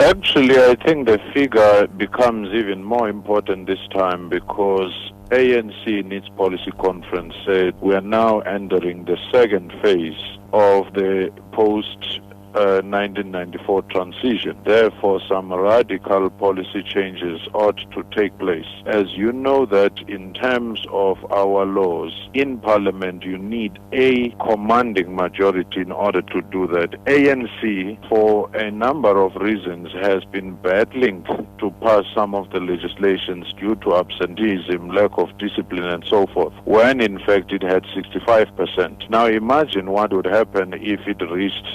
Actually, I think the figure becomes even more important this time because ANC in its policy conference said we are now entering the second phase of the post 1994 transition. Therefore, some radical policy changes ought to take place. As you know that in terms of our laws, in parliament you need a commanding majority in order to do that. ANC, for a number of reasons, has been battling to pass some of the legislations due to absenteeism, lack of discipline and so forth, when in fact it had 65%. Now imagine what would happen if it reached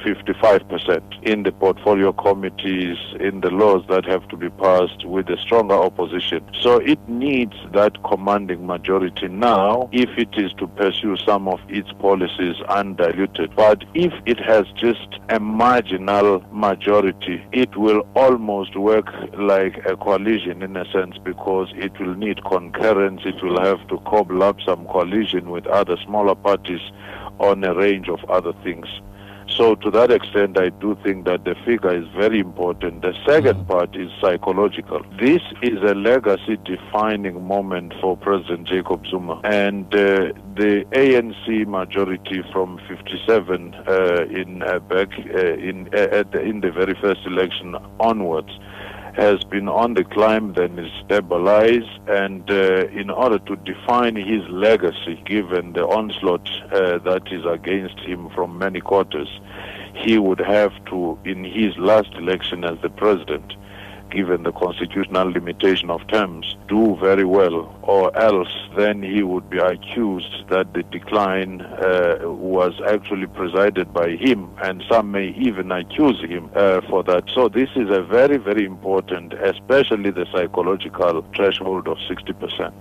55% in the portfolio committees, in the laws that have to be passed with a stronger opposition. So it needs that commanding majority now if it is to pursue some of its policies undiluted. But if it has just a marginal majority, it will almost work like a coalition in a sense because it will need concurrence, it will have to cobble up some coalition with other smaller parties on a range of other things. So to that extent, I do think that the figure is very important. The second mm. part is psychological. This is a legacy defining moment for President Jacob Zuma. And uh, the ANC majority from 57 uh, in uh, back uh, in, uh, the, in the very first election onwards has been on the climb, then is stabilized, and uh, in order to define his legacy, given the onslaught uh, that is against him from many quarters, he would have to, in his last election as the president, given the constitutional limitation of terms, do very well, or else then he would be accused that the decline uh, was actually presided by him, and some may even accuse him uh, for that. So this is a very, very important, especially the psychological threshold of 60%.